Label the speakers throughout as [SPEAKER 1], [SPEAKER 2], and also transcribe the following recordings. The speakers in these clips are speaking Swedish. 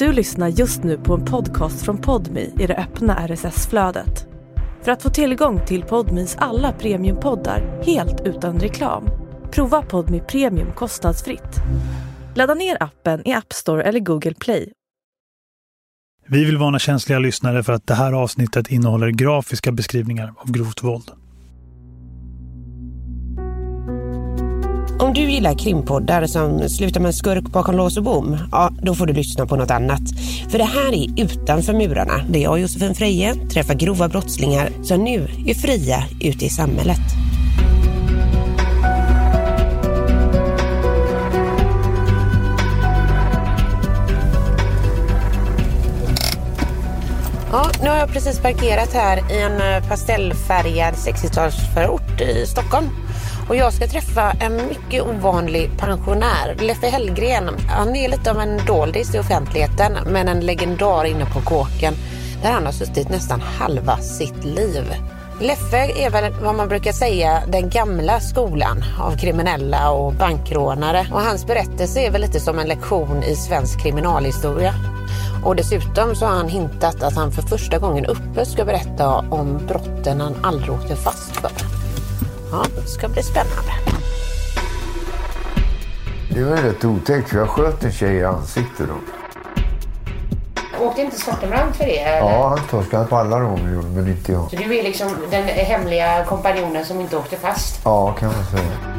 [SPEAKER 1] Du lyssnar just nu på en podcast från Podmi i det öppna RSS-flödet. För att få tillgång till Podmis alla premiumpoddar helt utan reklam, prova Podmi Premium kostnadsfritt. Ladda ner appen i App Store eller Google Play.
[SPEAKER 2] Vi vill varna känsliga lyssnare för att det här avsnittet innehåller grafiska beskrivningar av grovt våld.
[SPEAKER 3] Om du gillar krimpoddar som slutar med en skurk bakom lås och bom, ja då får du lyssna på något annat. För det här är Utanför murarna, där jag och Josefin Freje träffar grova brottslingar som nu är fria ute i samhället. Ja, nu har jag precis parkerat här i en eh, pastellfärgad 60-talsförort i Stockholm. Och jag ska träffa en mycket ovanlig pensionär, Leffe Hellgren. Han är lite av en doldis i offentligheten, men en legendar inne på kåken där han har suttit nästan halva sitt liv. Leffe är väl vad man brukar säga den gamla skolan av kriminella och bankrånare. Och hans berättelse är väl lite som en lektion i svensk kriminalhistoria. Och dessutom så har han hintat att han för första gången uppe ska berätta om brotten han aldrig åkte fast för. Ja, det ska bli spännande.
[SPEAKER 4] Det var rätt otäckt för jag sköt en tjej i ansiktet då.
[SPEAKER 5] Åkte inte Svartenbrandt för det? Eller?
[SPEAKER 4] Ja, han torskade på alla rån men inte jag.
[SPEAKER 5] Så du är liksom den hemliga kompanjonen som inte åkte fast?
[SPEAKER 4] Ja, kan man säga.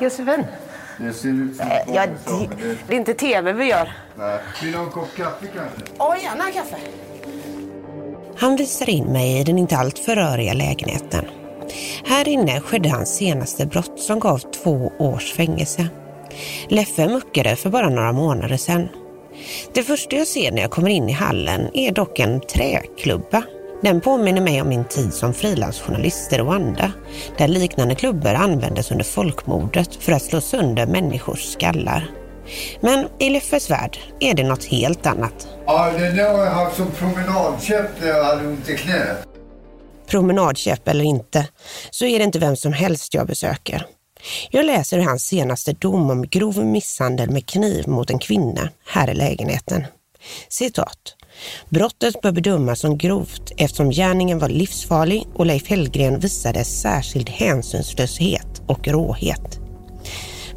[SPEAKER 5] Josefin.
[SPEAKER 4] Det ser ut som
[SPEAKER 5] Eh, Ja, det, det är inte tv vi gör.
[SPEAKER 4] Vill du ha en kopp kaffe kanske?
[SPEAKER 5] Åh, gärna kaffe.
[SPEAKER 3] Han visar in mig i den inte alltför röriga lägenheten. Här inne skedde hans senaste brott som gav två års fängelse. Leffe muckade för bara några månader sedan. Det första jag ser när jag kommer in i hallen är dock en träklubba. Den påminner mig om min tid som frilansjournalist i Rwanda, där liknande klubbor användes under folkmordet för att slå sönder människors skallar. Men i Leffes värld är det något helt annat.
[SPEAKER 4] Ja, den där har jag haft som promenadkäpp när jag hade ont i knät.
[SPEAKER 3] promenadkäpp eller inte, så är det inte vem som helst jag besöker. Jag läser hans senaste dom om grov misshandel med kniv mot en kvinna här i lägenheten. Citat. Brottet bör bedömas som grovt eftersom gärningen var livsfarlig och Leif Hellgren visade särskild hänsynslöshet och råhet.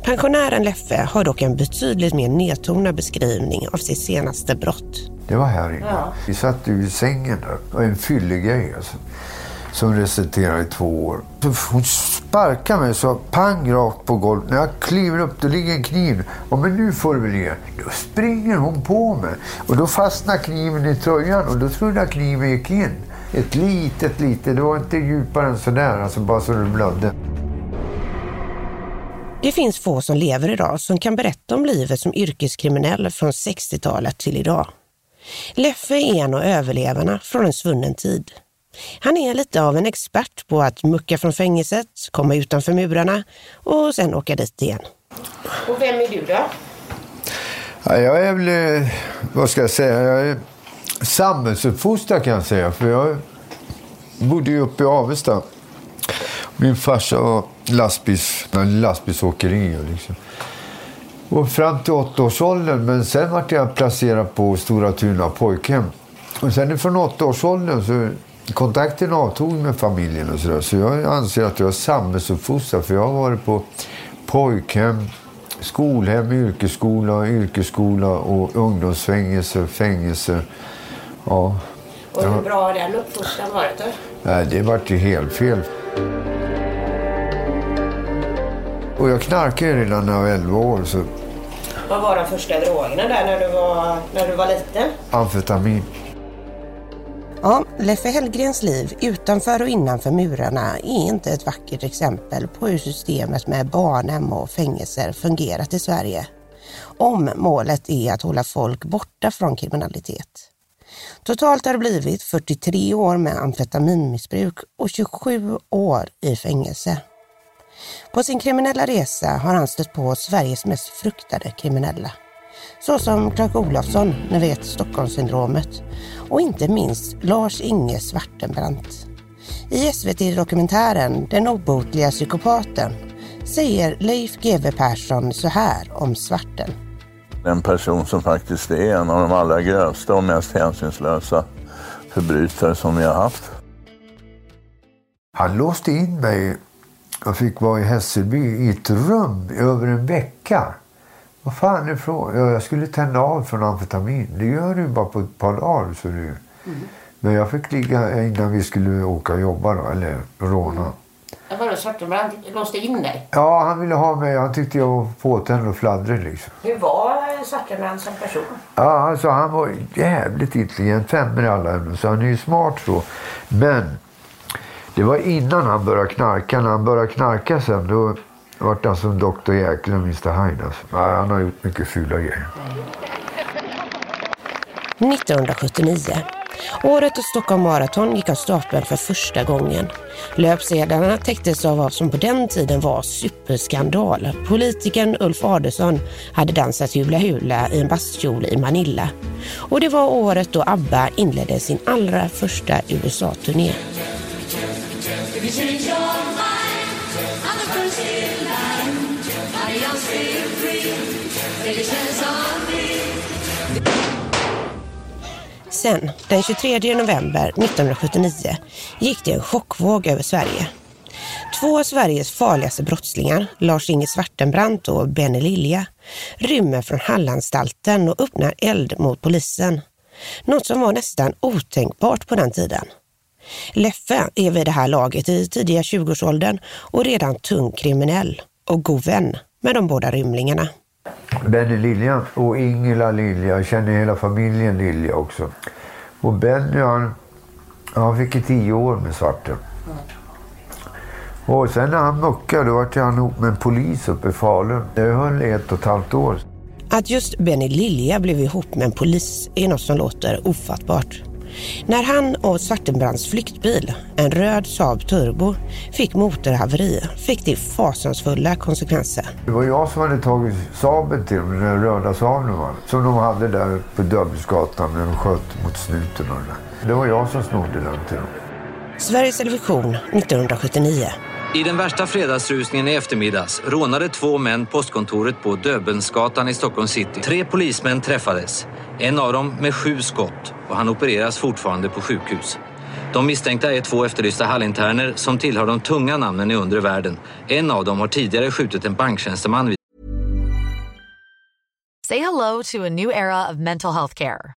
[SPEAKER 3] Pensionären Leffe har dock en betydligt mer nedtonad beskrivning av sitt senaste brott.
[SPEAKER 4] Det var här inne. Vi satt ju i sängen där. Var en fyllig grej alltså. Som resulterade i två år. Hon sparkar mig så pang rakt på golvet. När jag kliver upp då ligger en kniv. Och men nu får du väl ge. Då springer hon på mig. Och då fastnar kniven i tröjan och då trodde jag kniven gick in. Ett litet, litet. Det var inte djupare än sådär. Alltså bara så det blödde.
[SPEAKER 3] Det finns få som lever idag som kan berätta om livet som yrkeskriminell från 60-talet till idag. Leffe är en av överlevarna från en svunnen tid. Han är lite av en expert på att mucka från fängelset, komma utanför murarna och sen åka dit igen.
[SPEAKER 5] Och vem är du då?
[SPEAKER 4] Ja, jag är väl, eh, vad ska jag säga, jag är samhällsuppfostrad kan jag säga. För jag bodde ju uppe i Avesta. Min farsa var lastbils, lastbilsåkeri. Liksom. Och fram till åttaårsåldern, men sen vart jag placerad på Stora Tuna pojkhem. Och sen från åttaårsåldern så kontakten avtog med familjen och sådär. Så jag anser att jag är samhällsuppfostrad för jag har varit på pojkhem, skolhem, yrkesskola, yrkesskola och ungdomsfängelse, fängelse. Ja,
[SPEAKER 5] Och hur bra har den uppfostran varit då?
[SPEAKER 4] nej, det vart ju helt fel. Och jag knarkade redan när jag var 11 år, så
[SPEAKER 5] Vad var de första drogerna där när du var, när du var liten?
[SPEAKER 4] amfetamin.
[SPEAKER 3] Ja, Leffe Hellgrens liv utanför och innanför murarna är inte ett vackert exempel på hur systemet med barnhem och fängelser fungerat i Sverige. Om målet är att hålla folk borta från kriminalitet. Totalt har det blivit 43 år med amfetaminmissbruk och 27 år i fängelse. På sin kriminella resa har han stött på Sveriges mest fruktade kriminella. Såsom Clark Olofsson, ni vet Stockholmssyndromet. Och inte minst Lars-Inge Svartenbrandt. I SVT-dokumentären Den obotliga psykopaten säger Leif GW Persson så här om Svarten.
[SPEAKER 6] En person som faktiskt är en av de allra grövsta och mest hänsynslösa förbrytare som vi har haft.
[SPEAKER 4] Han låste in mig och fick vara i Hässelby i ett rum i över en vecka. Vad fan är? Ja, jag skulle tända av från amfetamin. Det gör du bara på ett par dagar. Så det... Mm. Men jag fick ligga innan vi skulle åka och jobba då, eller råna.
[SPEAKER 5] Mm. Vadå, Svartenbrandt låste in dig?
[SPEAKER 4] Ja, han ville ha mig. Han tyckte jag var påtänd och fladdrig liksom.
[SPEAKER 5] Hur var Svartenbrandt som person?
[SPEAKER 4] Ja, alltså han var jävligt intelligent. Femmer i alla ämnen. Så han är ju smart så. Men det var innan han började knarka. När han började knarka sen då vart han som Dr. Jäkel och Mr. Hyde. Alltså. Han har gjort mycket fula grejer.
[SPEAKER 3] 1979. Året då Stockholm Marathon gick av stapeln för första gången. Löpsedlarna täcktes av vad som på den tiden var superskandal. Politikern Ulf Adelsohn hade dansat hula hula i en bastkjol i Manila. Och det var året då ABBA inledde sin allra första USA-turné. Sen, den 23 november 1979, gick det en chockvåg över Sverige. Två av Sveriges farligaste brottslingar, Lars-Inge Svartenbrandt och Benny Lilja, rymmer från Hallanstalten och öppnar eld mot polisen. Något som var nästan otänkbart på den tiden. Leffe är vid det här laget i tidiga 20-årsåldern och redan tung kriminell och god vän med de båda rymlingarna.
[SPEAKER 4] Benny Lilja och Ingela Lilja. Jag känner hela familjen Lilja också. Och Benny han, han fick i tio år med Svarte. Och sen när han muckade då var han ihop med en polis uppe i Falun. Det höll i ett och ett halvt år.
[SPEAKER 3] Att just Benny Lilja blev ihop med en polis är något som låter ofattbart. När han och Svartenbrands flyktbil, en röd Saab Turbo, fick motorhaveri fick det fasansfulla konsekvenser.
[SPEAKER 4] Det var jag som hade tagit Saaben till dem, den röda Saaben som de hade där på Döbelnsgatan när de sköt mot snuten och det. Det var jag som snodde den till dem.
[SPEAKER 3] Sveriges Television 1979.
[SPEAKER 7] I den värsta fredagsrusningen i eftermiddags rånade två män postkontoret på Döbelnsgatan i Stockholm city. Tre polismän träffades. En av dem med sju skott och han opereras fortfarande på sjukhus. De misstänkta är två efterlysta hallinterner som tillhör de tunga namnen i undre världen. En av dem har tidigare skjutit en banktjänsteman vid
[SPEAKER 8] Say hello to a new era of mental health care.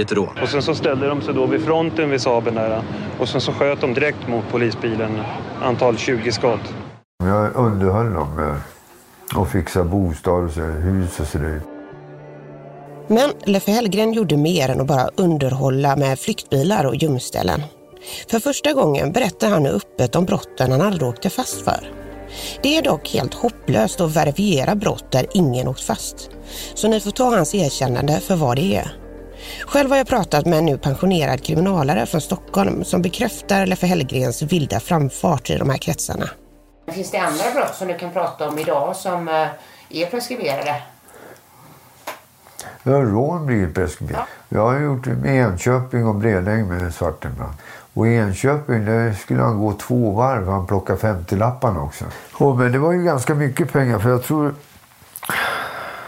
[SPEAKER 7] Ett rån.
[SPEAKER 9] Och sen så ställde de sig då vid fronten vid Saaben där och sen så sköt de direkt mot polisbilen. Antal 20 skott.
[SPEAKER 4] Jag underhöll dem med att fixa bostad och så, hus och sådär.
[SPEAKER 3] Men Leffe Hellgren gjorde mer än att bara underhålla med flyktbilar och gömställen. För första gången berättar han nu öppet om brotten han aldrig åkte fast för. Det är dock helt hopplöst att verifiera brott där ingen åkt fast. Så ni får ta hans erkännande för vad det är. Själv har jag pratat med en nu pensionerad kriminalare från Stockholm som bekräftar Leffe Hellgrens vilda framfart i de här kretsarna.
[SPEAKER 5] Finns det andra brott som du kan prata om idag som eh, är preskriberade?
[SPEAKER 4] Ja, rån blir preskriberat. Ja. Jag har gjort Enköping och Bredäng med Svartenbrandt. Och i Enköping där skulle han gå två varv. Han plockade 50-lapparna också. Och, men det var ju ganska mycket pengar för jag tror...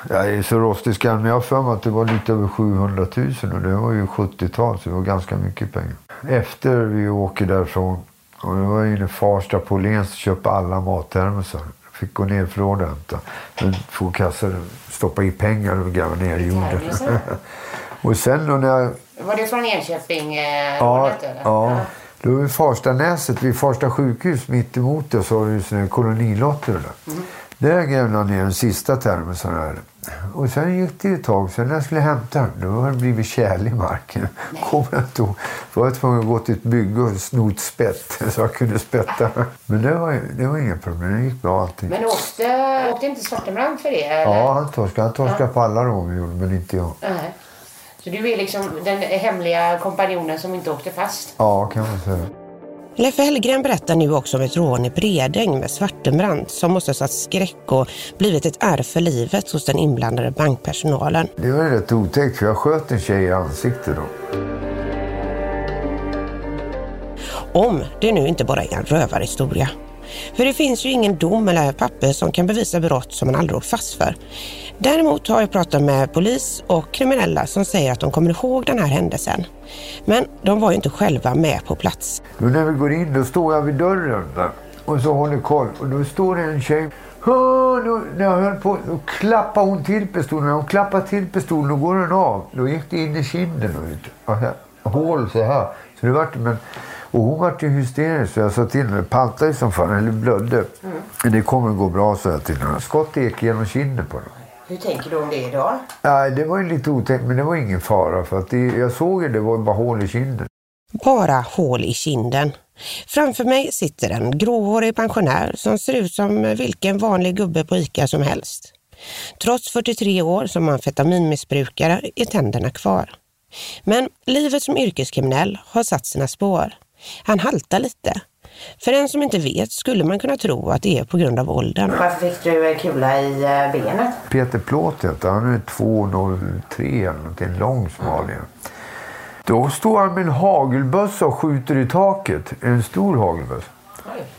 [SPEAKER 4] Jag är så rostig i skallen, men jag har för mig att det var lite över 700 000 och det var ju 70-tal så det var ganska mycket pengar. Efter vi åker därifrån, och jag var inne i Farsta på Åhléns och köpte alla mattermosar. Fick gå ner för att hämta. Men två kassar, stoppa i pengar och gräva ner i jorden. Och sen då när jag
[SPEAKER 5] Var det från Enköping? Eh,
[SPEAKER 4] Ja,
[SPEAKER 5] eller?
[SPEAKER 4] ja. Då vid Farstanäset, vid Farsta sjukhus mitt emot det så har här kolonilotter. Där.
[SPEAKER 5] Mm.
[SPEAKER 4] Där grävde han ner den sista termosen. Här. Och sen gick det ett tag. Sen när jag skulle hämta den, då har det blivit tjäle i marken. Kommer jag inte ihåg. Då var jag tvungen att gå till ett bygge och snot spett så jag kunde spätta. Men det var, det var inga problem. Det gick bra allting.
[SPEAKER 5] Men åkte, åkte inte Svartenbrandt för det? Eller?
[SPEAKER 4] Ja, han torskade. Han torskade på alla rån men inte jag.
[SPEAKER 5] Nej. Så du är liksom den hemliga kompanjonen som inte åkte fast?
[SPEAKER 4] Ja, kan man säga.
[SPEAKER 3] Leffe Hellgren berättar nu också om ett rån i Bredäng med Svartenbrandt som måste ha satt skräck och blivit ett ärr för livet hos den inblandade bankpersonalen.
[SPEAKER 4] Det var rätt otäckt för jag sköt en tjej i ansiktet då.
[SPEAKER 3] Om det nu inte bara är en rövarhistoria. För det finns ju ingen dom eller papper som kan bevisa brott som man aldrig åkt fast för. Däremot har jag pratat med polis och kriminella som säger att de kommer ihåg den här händelsen. Men de var ju inte själva med på plats.
[SPEAKER 4] Då när vi går in då står jag vid dörren där, och så håller koll. Och då står det en tjej. Då, när jag höll på, då klappade hon till pistolen. När hon klappade till pistolen då går den av. Då gick det in i kinden. Och, ut. hål så här. Så det vart, men, och hon vart ju hysterisk så jag sa till henne. Ju som fan, eller blödde. Men det kommer att gå bra så jag till henne. Skott gick genom kinden på den.
[SPEAKER 5] Hur tänker du om det idag?
[SPEAKER 4] Nej, det var ju lite otäckt men det var ingen fara. För att det, jag såg ju det var bara hål i kinden.
[SPEAKER 3] Bara hål i kinden. Framför mig sitter en gråhårig pensionär som ser ut som vilken vanlig gubbe på ICA som helst. Trots 43 år som amfetaminmissbrukare är tänderna kvar. Men livet som yrkeskriminell har satt sina spår. Han haltar lite. För en som inte vet skulle man kunna tro att det är på grund av åldern.
[SPEAKER 5] Varför fick du en kula i eh, benet?
[SPEAKER 4] Peter Plåt heter han. Är 2,03 eller någonting. En lång smal igen. Då står han med en hagelbössa och skjuter i taket. En stor hagelbössa.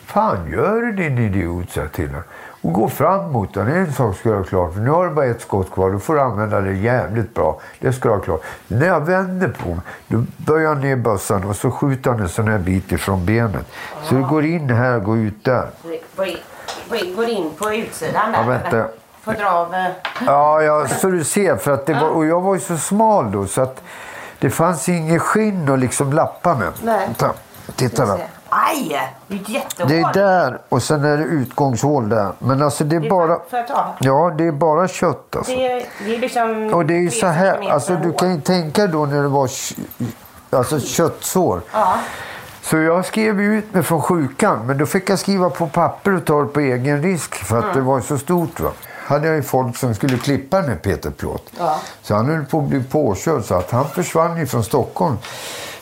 [SPEAKER 4] Fan gör du din idiot, sa jag till honom. Gå fram mot den. En sak ska jag ha klart. För nu har du bara ett skott kvar. Då får du använda det jävligt bra. Det ska jag ha klart. När jag vänder på honom, då böjer han ner bössan och så skjuter han en sån här bit ifrån benet. Så det går in här och går ut där.
[SPEAKER 5] Går in, på utsidan där?
[SPEAKER 4] Ja, vänta.
[SPEAKER 5] dra av... eh,
[SPEAKER 4] Ja, ja, så du ser. För att det var, och jag var ju så smal då så att det fanns inget skinn att liksom lappa med.
[SPEAKER 5] Nej.
[SPEAKER 4] Ta, titta då.
[SPEAKER 5] Aj! Det är ett jättehål.
[SPEAKER 4] Det är där och sen är det utgångshål där. Men alltså det är
[SPEAKER 5] Det är
[SPEAKER 4] bara...
[SPEAKER 5] Får jag ta?
[SPEAKER 4] Ja, det är bara kött alltså.
[SPEAKER 5] Det är, det är liksom...
[SPEAKER 4] Och det är ju så här, alltså du kan ju tänka då när det var alltså köttsår.
[SPEAKER 5] Ja.
[SPEAKER 4] Så jag skrev ut mig från sjukan, men då fick jag skriva på papper och ta det på egen risk för att det var så stort. Va? hade jag ju folk som skulle klippa med Peter Plåt.
[SPEAKER 5] Ja.
[SPEAKER 4] Så han höll på att bli påkörd så att han försvann ju från Stockholm.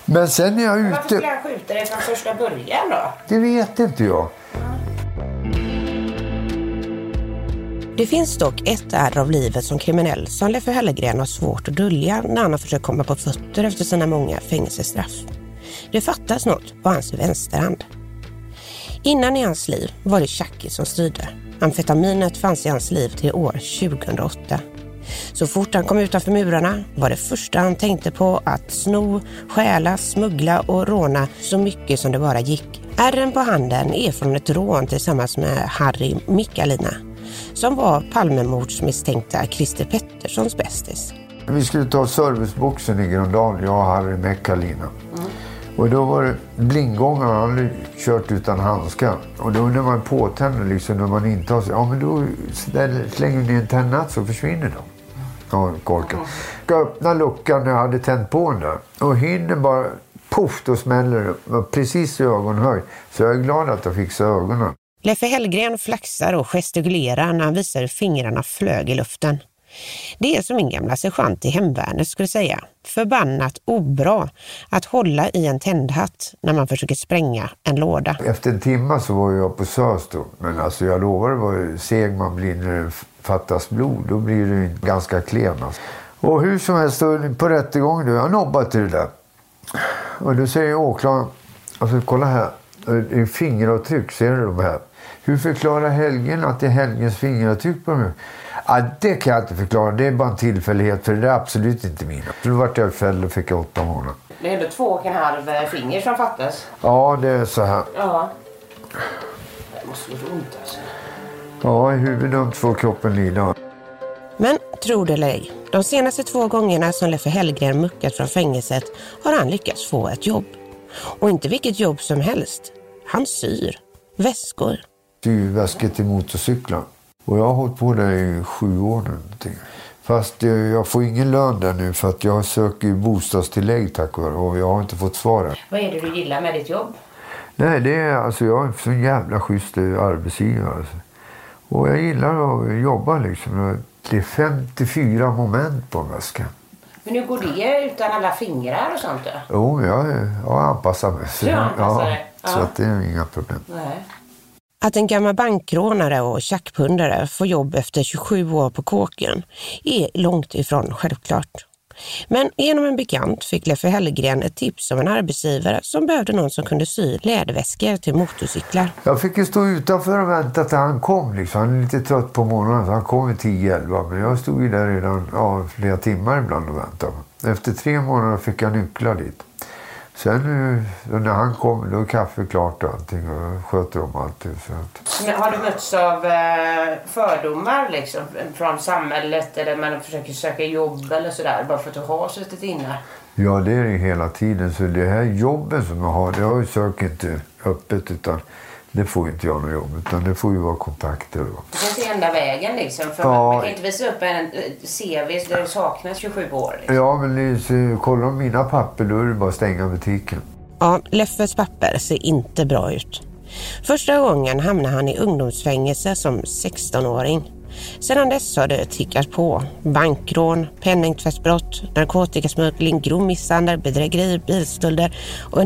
[SPEAKER 4] Men sen är jag
[SPEAKER 5] Varför skulle
[SPEAKER 4] ute...
[SPEAKER 5] han skjuta dig från första början då?
[SPEAKER 4] Det vet inte jag.
[SPEAKER 3] Det finns dock ett ärr av livet som kriminell som Leffe Hellgren har svårt att dölja när han har försökt komma på fötter efter sina många fängelsestraff. Det fattas något på hans vänsterhand. Innan i hans liv var det Chucky som styrde. Amfetaminet fanns i hans liv till år 2008. Så fort han kom utanför murarna var det första han tänkte på att sno, stjäla, smuggla och råna så mycket som det bara gick. Ärren på handen är från ett rån tillsammans med Harry Mikalina som var Palmemordsmisstänkta Christer Petterssons bästis.
[SPEAKER 4] Vi skulle ta serviceboxen i Gröndal, jag och Harry Meckalina. Och då var det blindgången, han hade kört utan handskar. Och då när man påtänder liksom, när man inte har sig, ja men då ställer- slänger vi ner en tändnatt så försvinner de. Korken. Jag öppna luckan när jag hade tänt på den där. Och hinner bara, poff, då smäller det. Precis i ögonhöjd. Så jag är glad att jag fixade ögonen.
[SPEAKER 3] Leffe Hellgren flaxar och gestikulerar när han visar hur fingrarna flög i luften. Det är som min gamla sergeant i hemvärnet skulle säga. Förbannat obra att hålla i en tändhatt när man försöker spränga en låda.
[SPEAKER 4] Efter en timme så var jag på SÖS då. Men alltså jag lovar, det var seg man blir när fattas blod. Då blir du ganska klen. Och hur som helst, då, på rättegången, då, jag nobbat till det där. Och då säger åklagaren, alltså kolla här, det är fingeravtryck, ser du de här? Hur förklarar Helgen att det är Helgens fingeravtryck på mig? Ja, det kan jag inte förklara. Det är bara en tillfällighet för det är absolut inte mina. Nu vart jag fälld och fick åtta månader.
[SPEAKER 5] Det är ändå två och en halv eh, finger som fattas.
[SPEAKER 4] Ja, det är så här.
[SPEAKER 5] Ja. Det måste gjort ont alltså.
[SPEAKER 4] Ja, i huvudet ömt får kroppen lida.
[SPEAKER 3] Men tro det eller ej, de senaste två gångerna som Leffe Hellgren muckat från fängelset har han lyckats få ett jobb. Och inte vilket jobb som helst. Han syr väskor.
[SPEAKER 4] Syväskor till motorcyklar. Och jag har hållit på där i sju år nu. någonting. Fast jag får ingen lön där nu för att jag söker ju bostadstillägg tack vare och jag har inte fått svar än.
[SPEAKER 5] Vad är det du gillar med ditt jobb?
[SPEAKER 4] Nej, det är alltså jag är en jävla schysst arbetsgivare. Alltså. Och jag gillar att jobba liksom. Det är 54 moment på en väska.
[SPEAKER 5] Men hur går det utan alla fingrar och sånt då?
[SPEAKER 4] Jo, jag, jag anpassar mig. Så,
[SPEAKER 5] Du anpassar?
[SPEAKER 4] Så
[SPEAKER 5] Ja.
[SPEAKER 4] att det är inga problem.
[SPEAKER 5] Nej.
[SPEAKER 3] Att en gammal bankrånare och tjackpundare får jobb efter 27 år på kåken är långt ifrån självklart. Men genom en bekant fick Leffe Hellgren ett tips om en arbetsgivare som behövde någon som kunde sy läderväskor till motorcyklar.
[SPEAKER 4] Jag fick ju stå utanför och vänta till han kom. Liksom. Han är lite trött på morgonen så han kom vid 10-11. Men jag stod ju där redan ja, flera timmar ibland och väntade. Efter tre månader fick jag nycklar dit. Sen eh, när han kom, då är kaffe klart och allting och sköter om allt. Så att,
[SPEAKER 5] Men har du mötts av eh, fördomar liksom, från samhället eller man försöker söka jobb eller sådär bara för att du har suttit inne?
[SPEAKER 4] ja, det är det hela tiden. Så det här jobben som jag har, det har jag söker inte öppet utan det får inte jag något jobb. Utan det får ju vara kontakter. Då.
[SPEAKER 5] Det är enda vägen liksom. För
[SPEAKER 4] Ja.
[SPEAKER 5] man, kan inte visa upp en eh, CV där det saknas 27 år. Liksom.
[SPEAKER 4] Ja, men så, kolla mina papper då är det bara att stänga butiken.
[SPEAKER 3] Ja, Leffes papper ser inte bra ut. Första gången hamnade han i ungdomsfängelse som 16-åring. Sedan dess har det tickat på. Bankrån, penningtvättsbrott, narkotikasmuggling, grov misshandel, bedrägerier, bilstölder och en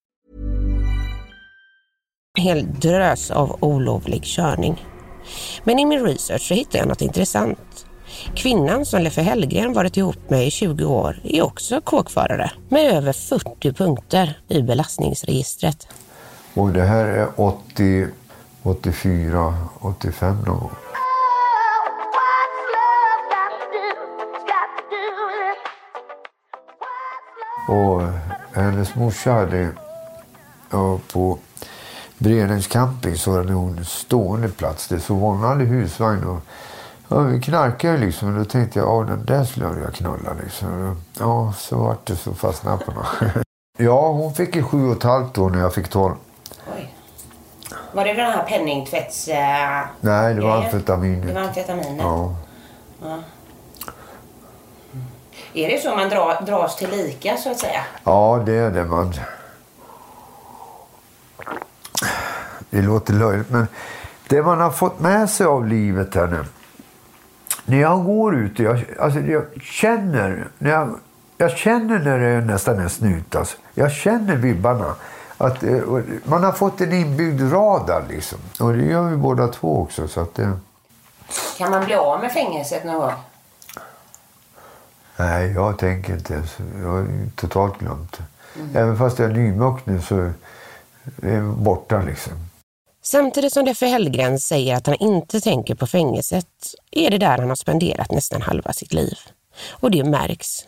[SPEAKER 3] Hel drös av olovlig körning. Men i min research så hittade jag något intressant. Kvinnan som Leffe Hellgren varit ihop med i 20 år är också kåkförare med över 40 punkter i belastningsregistret.
[SPEAKER 4] Och det här är 80, 84, 85 någon gång. Och hennes morsa hade ja, på Bredängs camping så hade hon stående plats. Det så hon hade husvagn och ja, knarkade liksom. Och då tänkte jag, ja den där skulle jag vilja knulla liksom. Ja, så vart det så fastnade på något. Ja, hon fick ju sju och ett halvt år när jag fick tolv.
[SPEAKER 5] Oj. Var det den här penningtvätts... eh,
[SPEAKER 4] Nej, det var
[SPEAKER 5] grejen?
[SPEAKER 4] amfetaminet.
[SPEAKER 5] Det var amfetaminet.
[SPEAKER 4] Ja.
[SPEAKER 5] Är det så man dra, dras till lika så att säga?
[SPEAKER 4] ja, det är det man... Det låter löjligt, men det man har fått med sig av livet här nu. När jag går ut, jag, alltså jag känner, när jag, jag känner när det är nästan en snut. Alltså. Jag känner vibbarna. Att, eh, man har fått en inbyggd radar liksom. Och det gör vi båda två också. Så att, eh,
[SPEAKER 5] Kan man bli av med fängelset någon gång?
[SPEAKER 4] nej, jag tänker inte. Jag har totalt glömt det. Även fast jag är nymuck nu så är det borta liksom.
[SPEAKER 3] Samtidigt som Leffe Hellgren säger att han inte tänker på fängelset är det där han har spenderat nästan halva sitt liv. Och det märks.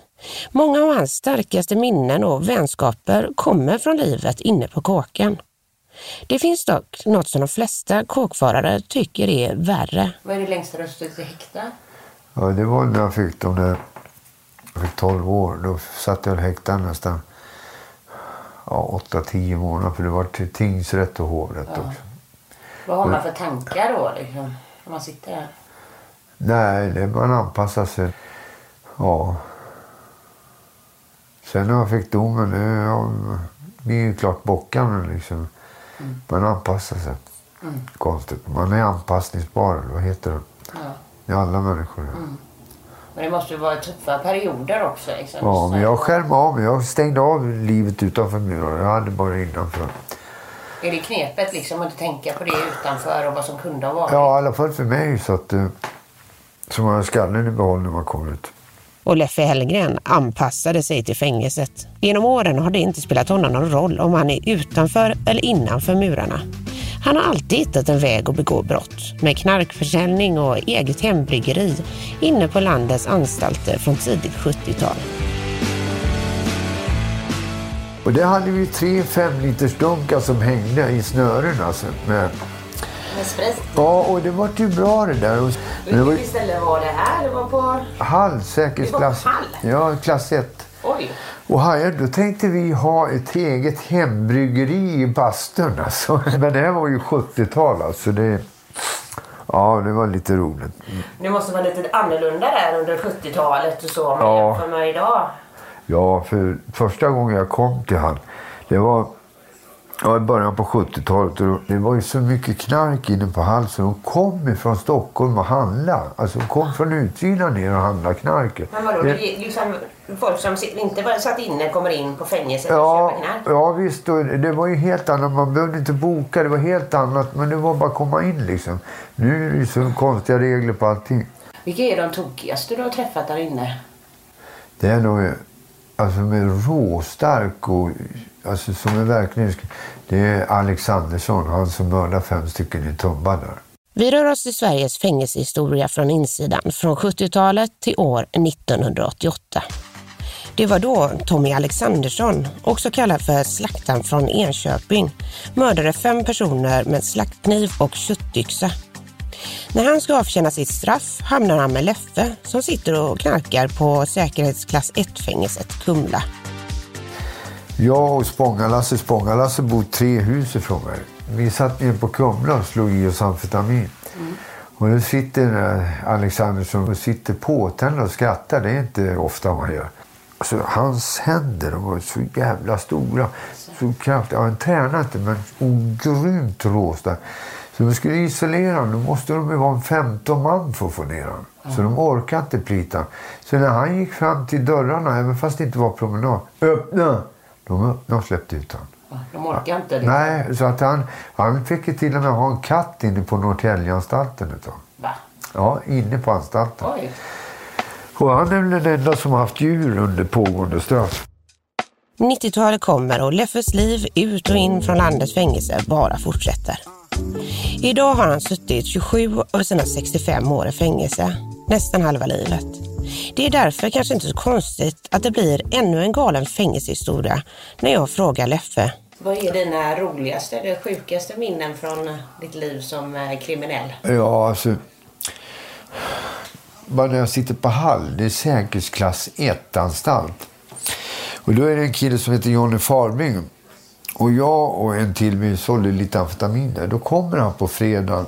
[SPEAKER 3] Många av hans starkaste minnen och vänskaper kommer från livet inne på kåken. Det finns dock något som de flesta kåkfarare tycker är värre.
[SPEAKER 5] Vad är det längsta du har suttit i häkte?
[SPEAKER 4] Ja, det var när jag fick de där... Jag fick 12 år. Då satt jag häktad nästan ja, 8-10 månader. För det var till tingsrätt och hovrätt
[SPEAKER 5] Ja.
[SPEAKER 4] också.
[SPEAKER 5] Vad har man för tankar då liksom, när man sitter där?
[SPEAKER 4] Nej, det man anpassar sig. Ja. Sen när jag fick domen, det ja, blir ju klart bockande liksom. Man anpassar sig.
[SPEAKER 5] Mm.
[SPEAKER 4] Konstigt. Man är anpassningsbar, eller vad heter det?
[SPEAKER 5] Ja.
[SPEAKER 4] Det är alla människor.
[SPEAKER 5] Mm. Men det måste ju vara tuffa perioder också. Liksom.
[SPEAKER 4] Ja, men jag skärmade av mig. Jag stängde av livet utanför muren. Jag hade bara innanför.
[SPEAKER 5] Är det knepet liksom att tänka på det utanför och vad som kunde ha varit?
[SPEAKER 4] Ja, i alla fall för mig. Så att... eh, Så man har skallen i behåll när man kommer ut.
[SPEAKER 3] Och Leffe Hellgren anpassade sig till fängelset. Genom åren har det inte spelat honom någon roll om han är utanför eller innanför murarna. Han har alltid hittat en väg att begå brott med knarkförsäljning och eget hembryggeri inne på landets anstalter från tidigt 70-tal.
[SPEAKER 4] Och det hade vi tre fem liters dunkar som hängde i snören alltså. Med, ja, och det var ju bra det där. Det var
[SPEAKER 5] Vilket ställe var det här? Det var på...
[SPEAKER 4] Hall, säkerhetsklass. Ja, klass 1.
[SPEAKER 5] Oj!
[SPEAKER 4] Och här, då tänkte vi ha ett eget hembryggeri i bastun. Alltså. Men det här var ju 70-tal alltså. Det, ja, det var lite roligt.
[SPEAKER 5] Det måste vara lite annorlunda där under 70-talet och så om man
[SPEAKER 4] Ja.
[SPEAKER 5] jämför med idag.
[SPEAKER 4] Ja, för första gången jag kom till Hall, det var ja, i början på 70-talet. och Det var ju så mycket knark inne på så de kom ifrån Stockholm och handlade. Alltså de kom från utsidan ner och handlade knarket.
[SPEAKER 5] Men vadå,
[SPEAKER 4] Det-
[SPEAKER 5] liksom folk som inte satt inne kommer in på fängelset och
[SPEAKER 4] Ja,
[SPEAKER 5] köper knark?
[SPEAKER 4] ja visst. Och det var ju helt annat. Man behövde inte boka. Det var helt annat. Men det var bara att komma in liksom. Nu är det ju så konstiga regler på allting.
[SPEAKER 5] Vilka är de tokigaste du har träffat där inne?
[SPEAKER 4] Det är nog alltså med råstark och alltså som är verkligen... Det är Alexandersson, han som mördade fem stycken i Tumba där.
[SPEAKER 3] Vi rör oss i Sveriges fängelsehistoria från insidan från 70-talet till år 1988. Det var då Tommy Alexandersson, också kallad för slaktaren från Enköping, mördade fem personer med slaktkniv och köttyxa. När han ska avtjäna sitt straff hamnar han med Leffe som sitter och knarkar på säkerhetsklass 1-fängelset Kumla.
[SPEAKER 4] Jag och Spånga-Lasse, Spånga-Lasse bor tre hus ifrån mig. Vi satt nere på Kumla och slog i oss amfetamin. Och nu sitter den där Alexandersson och sitter påtänd och skrattar. Det är inte ofta man gör. Alltså, hans händer de var så jävla stora. Så kraftiga. Ja, han tränar inte men grymt råstark. Så de skulle isolera honom. Då måste de ju vara en 15 man för att få ner honom. Så de orkar inte plita. Så när han gick fram till dörrarna, även fast det inte var promenad. Öppna! De öppnade och släppte ut honom.
[SPEAKER 5] De orkar inte. det.
[SPEAKER 4] Nej, så att han, han fick ju till och med ha en katt inne på Norrtäljeanstalten ett tag.
[SPEAKER 5] Va?
[SPEAKER 4] Ja, inne på anstalten.
[SPEAKER 5] Oj.
[SPEAKER 4] Och han är väl den enda som har haft djur under pågående straff.
[SPEAKER 3] 90-talet kommer och Leffes liv ut och in från landets fängelser bara fortsätter. Idag har han suttit 27 av sina 65 år i fängelse, nästan halva livet. Det är därför kanske inte så konstigt att det blir ännu en galen fängelsehistoria när jag frågar Leffe.
[SPEAKER 5] Vad är dina roligaste eller sjukaste minnen från ditt liv som eh, kriminell?
[SPEAKER 4] Ja, alltså... Bara när jag sitter på Hall, det är säkerhetsklass 1-anstalt. Och då är det en kille som heter Johnny Farbring. Och jag och en till, vi sålde lite amfetamin där. Då kommer han på fredag.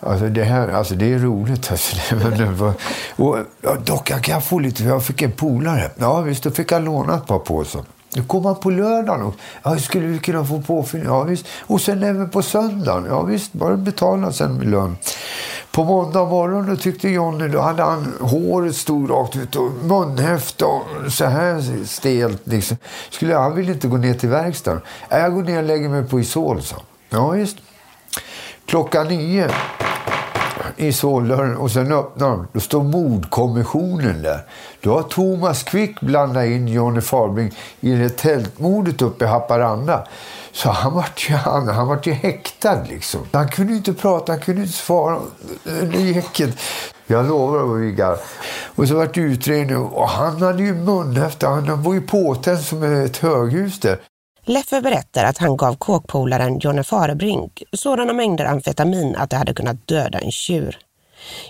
[SPEAKER 4] Alltså det här, alltså det är roligt. Alltså det, var, och, ja, docka, kan jag få lite? Jag fick en polare. Ja visst, då fick jag låna ett par påsar. Då kom han på lördagen och ja, skulle vi kunna få påfyllning? Ja visst. Och sen även på söndagen. Ja visst, bara betala sen med lön. På måndag morgon då tyckte Johnny, då hade han håret stod rakt ut och munhäfta och så här stelt liksom. Skulle, han ville inte gå ner till verkstaden. Jag går ner och lägger mig på Isol, sa han. Ja visst. Klockan nio i soldörren och sen öppnar de. Då står mordkommissionen där. Då har Thomas Quick blandat in Johnny Farbring i det tältmordet uppe i Haparanda. Så han vart ju, han, han vart ju häktad liksom. Han kunde inte prata, han kunde inte svara. Eh, Leket. Jag lovar att vi. Och så vart det utredning och han hade ju munhäfta. Han var ju påtänd som ett höghus där.
[SPEAKER 3] Leffe berättar att han gav kåkpolaren Jonne Farebrink sådana mängder amfetamin att det hade kunnat döda en tjur.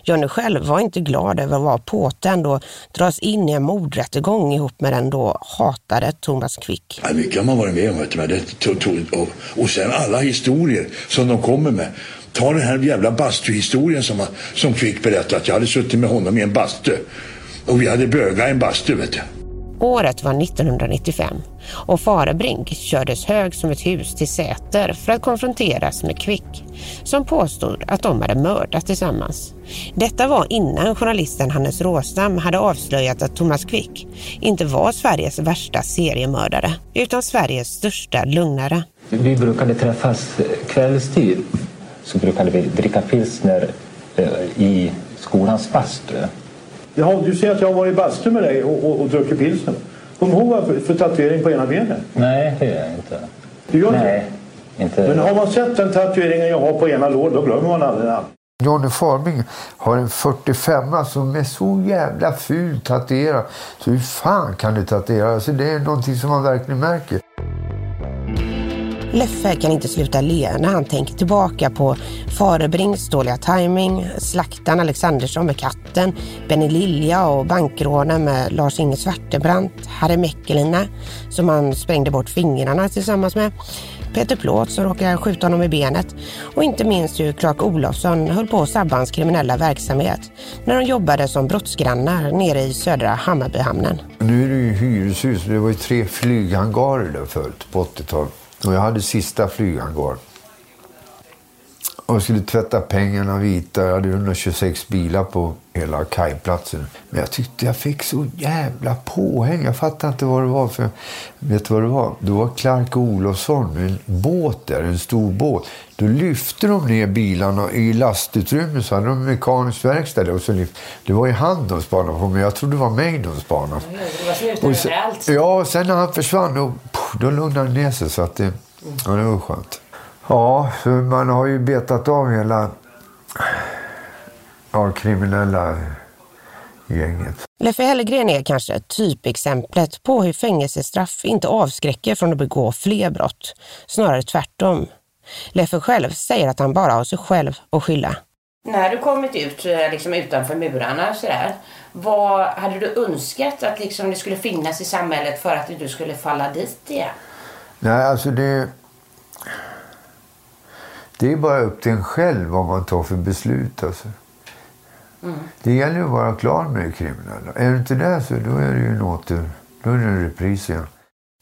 [SPEAKER 3] Jonny själv var inte glad över att vara påtänd och dras in i en mordrättegång ihop med den då hatade Thomas Quick.
[SPEAKER 10] Ja, mycket har man varit med om. Vet du, det, och, och sen alla historier som de kommer med. Ta den här jävla bastuhistorien som, som Quick berättade. Jag hade suttit med honom i en bastu. Och vi hade bögat i en bastu vet du.
[SPEAKER 3] Året var 1995 och Farebrink kördes hög som ett hus till Säter för att konfronteras med Quick som påstod att de hade mördat tillsammans. Detta var innan journalisten Hannes Råstam hade avslöjat att Thomas Quick inte var Sveriges värsta seriemördare utan Sveriges största lugnare.
[SPEAKER 11] Vi brukade träffas kvällstid så brukade vi dricka pilsner eh, i skolans bastu.
[SPEAKER 12] Ja, du säger att jag har varit i bastu med dig och, och, och druckit pilsner. Kommer du ihåg vad för, för tatuering på ena benet?
[SPEAKER 11] Nej, det gör jag inte.
[SPEAKER 12] Du gör
[SPEAKER 11] Nej,
[SPEAKER 12] inte?
[SPEAKER 11] inte.
[SPEAKER 12] Men har man sett den tatueringen jag har på ena lår, då glömmer man aldrig den.
[SPEAKER 4] Johnny Farming har en 45 som är så jävla fult tatuerad. Så hur fan kan du tatuera? Alltså det är någonting som man verkligen märker.
[SPEAKER 3] Leffe kan inte sluta le när han tänker tillbaka på Farebrings dåliga timing, slaktaren Alexandersson med katten, Benny Lilja och bankrånen med Lars-Inge Svartebrandt, Harry Meckelina som han sprängde bort fingrarna tillsammans med, Peter Plåt som råkade skjuta honom i benet och inte minst hur Clark Olofsson höll på att sabba hans kriminella verksamhet när de jobbade som brottsgrannar nere i södra Hammarbyhamnen.
[SPEAKER 4] Nu är det ju hyreshus. Det var ju tre flyghangarer där förut på 80-talet. Och jag hade sista flyghangar. Och skulle tvätta pengarna vita. Jag hade 126 bilar på hela kajplatsen. Men jag tyckte jag fick så jävla påhäng. Jag fattade inte vad det var. För, vet du vad det var? Det var Clark Olofsson med en båt där, en stor båt. Då lyfte de ner bilarna i lastutrymmet så hade de mekanisk verkstad där. Och så lyft, det var ju han de spanade på men jag trodde det var mig de spanade.
[SPEAKER 5] Det var
[SPEAKER 4] sen, ja, sen när han försvann då, då lugnade det ner sig. Så att det, ja, det var skönt. Ja, så man har ju betat av hela ja, kriminella gänget.
[SPEAKER 3] Leffe Hellgren är kanske typexemplet på hur fängelsestraff inte avskräcker från att begå fler brott. Snarare tvärtom. Leffe själv säger att han bara har sig själv att skylla.
[SPEAKER 5] När du kommit ut eh, liksom, utanför murarna sådär, vad hade du önskat att liksom, det skulle finnas i samhället för att du skulle falla dit igen?
[SPEAKER 4] Nej, alltså det... Det är bara upp till en själv vad man tar för beslut. Alltså.
[SPEAKER 5] Mm.
[SPEAKER 4] Det gäller att vara klar med det kriminella. Är du inte det så då är det ju en åter... Då är det en repris igen.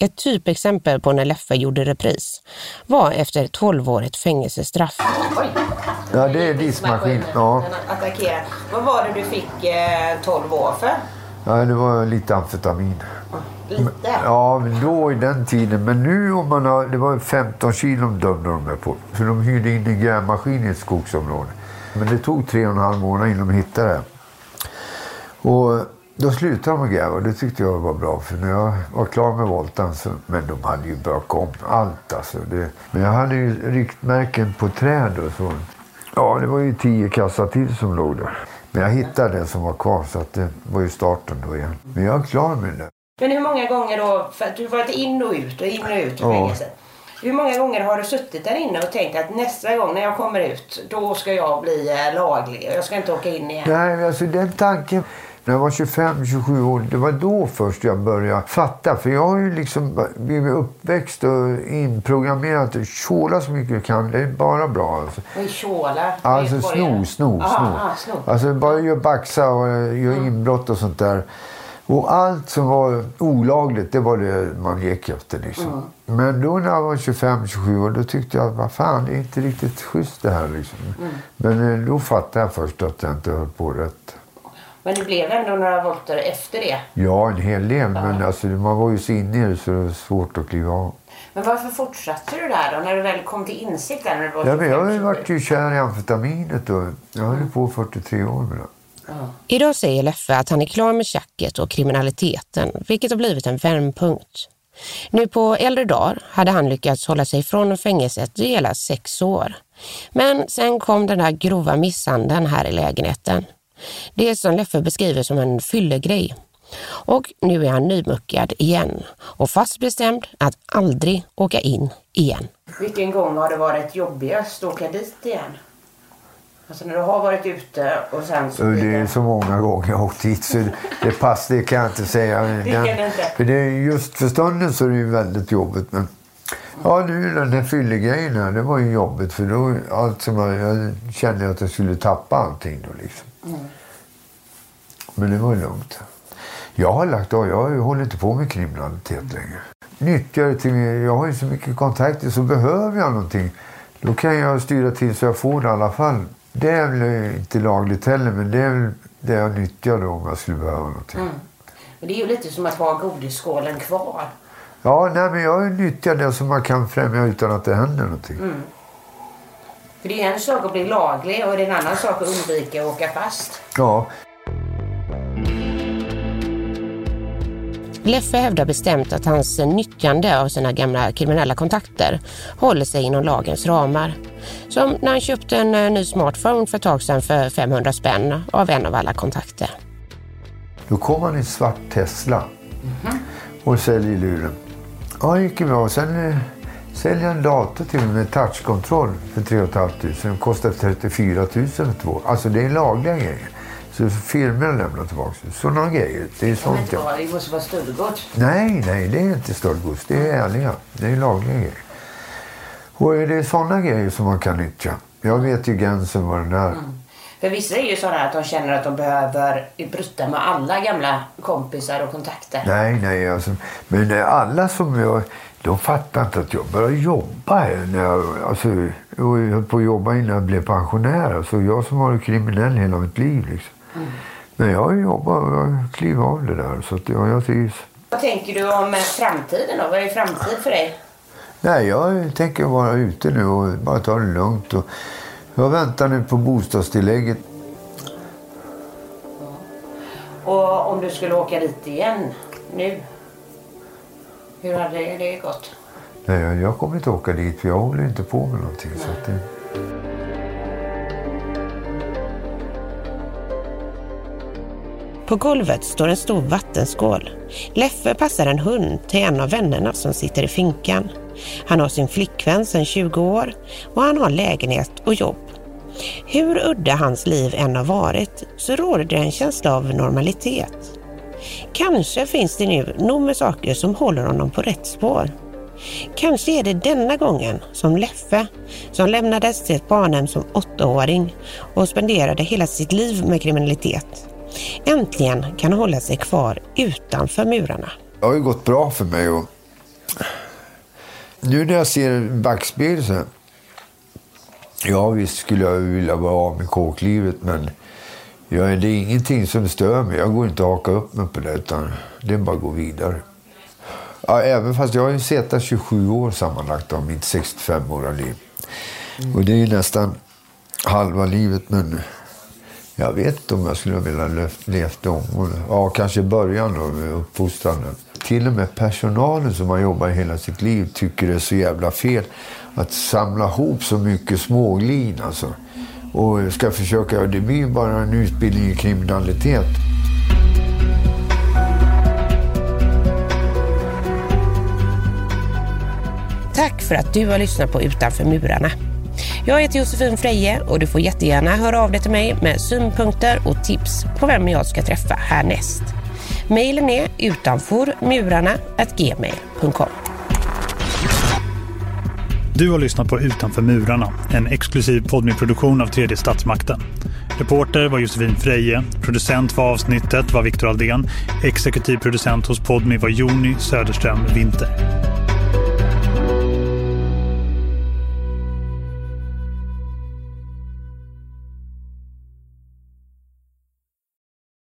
[SPEAKER 3] Ett typexempel på när Leffe gjorde repris var efter ett 12-årigt fängelsestraff.
[SPEAKER 4] Ja, det är diskmaskin. Ja.
[SPEAKER 5] Attackera. Vad var det du fick eh, 12 år för?
[SPEAKER 4] ja, det var lite amfetamin. Ja, då i den tiden. Men nu om man har... Det var 15 kilo de dömde de mig på. För de hyrde in en grävmaskin i ett skogsområde. Men det tog tre och en halv månad innan de hittade det. Och då slutade de att gräva. Det tyckte jag var bra. För när jag var klar med voltan så... Men de hade ju börjat om allt alltså. Det, men jag hade ju riktmärken på träd och så. Ja, det var ju tio kassar till som låg där. Men jag hittade den som var kvar så att det var ju starten då igen. Men jag är klar med det.
[SPEAKER 5] Men hur många gånger då, för att du varit in och ut och in och ut ur fängelset. Hur många gånger har du suttit där inne och tänkt att nästa gång när jag kommer ut, då ska jag bli eh, laglig och jag ska inte åka in igen?
[SPEAKER 4] Nej, alltså den tanken. När jag var 25-27 år, det var då först jag började fatta. För jag har ju liksom blivit uppväxt och inprogrammerad att tjåla så mycket jag kan. Det är bara bra. Alltså,
[SPEAKER 5] är tjåla?
[SPEAKER 4] alltså sno, sno,
[SPEAKER 5] Aha,
[SPEAKER 4] sno.
[SPEAKER 5] aha, sno.
[SPEAKER 4] Alltså bara göra baxa och eh, göra inbrott och sånt där. Och allt som var olagligt, det var det man gick efter. Liksom. Men då när jag var 25-27 år, då tyckte jag, vad fan, det är inte riktigt schysst det här. Liksom. Men eh, då fattade jag först att jag inte höll på rätt.
[SPEAKER 5] Men det blev ändå några volter efter det.
[SPEAKER 4] Ja, en hel del. Men alltså, man var ju så inne i det så det var svårt att kliva av.
[SPEAKER 5] Men varför fortsatte du där då? När du väl kom till insikt där när du var
[SPEAKER 4] Ja, men jag har
[SPEAKER 5] 25,
[SPEAKER 4] ju varit ju kär i amfetaminet och jag höll på 43 år med det.
[SPEAKER 3] Idag säger Leffe att han är klar med tjacket och kriminaliteten, vilket har blivit en vändpunkt. Nu på äldre dagar hade han lyckats hålla sig från fängelset i hela sex år. Men sen kom den där grova misshandeln här i lägenheten. Det som Leffe beskriver som en fyllegrej. Och nu är han nymuckad igen och fast bestämd att aldrig åka in igen.
[SPEAKER 5] Vilken gång har det varit jobbigast att åka dit igen? Alltså när du har varit ute och sen så...
[SPEAKER 4] Det är så många gånger jag har åkt dit så det pass, det kan jag inte säga.
[SPEAKER 5] Det kan du inte.
[SPEAKER 4] För det är just för stunden så är det ju väldigt jobbigt. Men ja, nu den här fyllegrejen här, det var ju jobbigt för då allt som jag, kände att jag skulle tappa allting då liksom.
[SPEAKER 5] Mm.
[SPEAKER 4] Men det var ju lugnt. Jag har lagt av, jag håller inte på med kriminalitet längre. Nyttjar det till, jag har ju så mycket kontakter så behöver jag någonting. Då kan jag styra till så jag får det i alla fall. Det är väl inte lagligt heller men det är väl det jag nyttjar då om jag skulle behöva någonting.
[SPEAKER 5] Mm. Men det är ju lite som att ha godisskålen kvar.
[SPEAKER 4] Ja, nej men jag nyttjar det som man kan främja utan att det händer någonting.
[SPEAKER 5] Mm. För det är en sak att bli laglig och det är en annan sak att undvika att åka fast.
[SPEAKER 4] Ja,
[SPEAKER 3] Leffe hävdar bestämt att hans nyttjande av sina gamla kriminella kontakter håller sig inom lagens ramar. Som när han köpte en eh, ny smartphone för ett tag sedan för 500 spänn av en av alla kontakter.
[SPEAKER 4] Då kom han i svart Tesla och säljer luren. Ja, det gick bra. Sen eh, säljer jag en dator till mig med touchkontroll för 3 500. Den kostar 34 000 för två. Alltså det är lagliga grejer. Så firmorna lämnar tillbaka. Sådana grejer. Det är sånt
[SPEAKER 5] Men det måste vara stöldgods.
[SPEAKER 4] Nej, nej, det är inte stöldgods. Det är ärliga. Det är lagliga grejer. Och det är sådana grejer som man kan nyttja. Jag vet ju gränsen vad den är.
[SPEAKER 5] För vissa är ju sådana att de känner att de behöver bryta med alla gamla kompisar och kontakter.
[SPEAKER 4] Nej, nej. Alltså, men alla som jag... De fattar inte att jag började jobba här. När jag, alltså, jag höll på att jobba innan jag blev pensionär. Alltså, jag som varit kriminell hela mitt liv. Liksom. Men jag och jag kliver av det där. Så att jag, jag trivs.
[SPEAKER 5] Vad tänker du om eh, framtiden då? Vad är framtid för dig?
[SPEAKER 4] Nej, jag tänker vara ute nu och bara ta det lugnt. Och jag väntar nu på bostadstillägget.
[SPEAKER 5] Och om du skulle åka dit igen nu? Hur hade det gått?
[SPEAKER 4] Nej, jag, kommer inte åka dit för jag håller inte på med någonting. Så att det...
[SPEAKER 3] På golvet står en stor vattenskål. Leffe passar en hund till en av vännerna som sitter i finkan. Han har sin flickvän sedan 20 år och han har lägenhet och jobb. Hur udda hans liv än har varit så råder det en känsla av normalitet. Kanske finns det nu nog med saker som håller honom på rätt spår. Kanske är det denna gången som Leffe, som lämnades till ett barnhem som åttaåring och spenderade hela sitt liv med kriminalitet, äntligen kan hålla sig kvar utanför murarna.
[SPEAKER 4] Det har ju gått bra för mig. Och... Nu när jag ser backspegeln så här. Ja, visst skulle jag vilja vara av med kåklivet, men ja, det är ingenting som stör mig. Jag går inte att haka upp mig på det, utan det är bara att gå vidare. Ja, även fast jag har ju suttit 27 år sammanlagt av mitt 65-åriga liv. Och det är ju nästan halva livet, men jag vet inte om jag skulle vilja levt, om. Ja, kanske i början då med uppfostran. Till och med personalen som har jobbat hela sitt liv tycker det är så jävla fel att samla ihop så mycket småglin alltså. Och ska försöka, det blir ju bara en utbildning i kriminalitet.
[SPEAKER 3] Tack för att du har lyssnat på Utanför murarna. Jag heter Josefin Freje och du får jättegärna höra av dig till mig med synpunkter och tips på vem jag ska träffa härnäst. Mailen är utanformurarna.gmail.com
[SPEAKER 2] Du har lyssnat på Utanför murarna, en exklusiv poddmiproduktion av tredje statsmakten. Reporter var Josefin Freje, producent för avsnittet var Viktor Aldén, exekutiv producent hos Podmi var Joni Söderström Winter.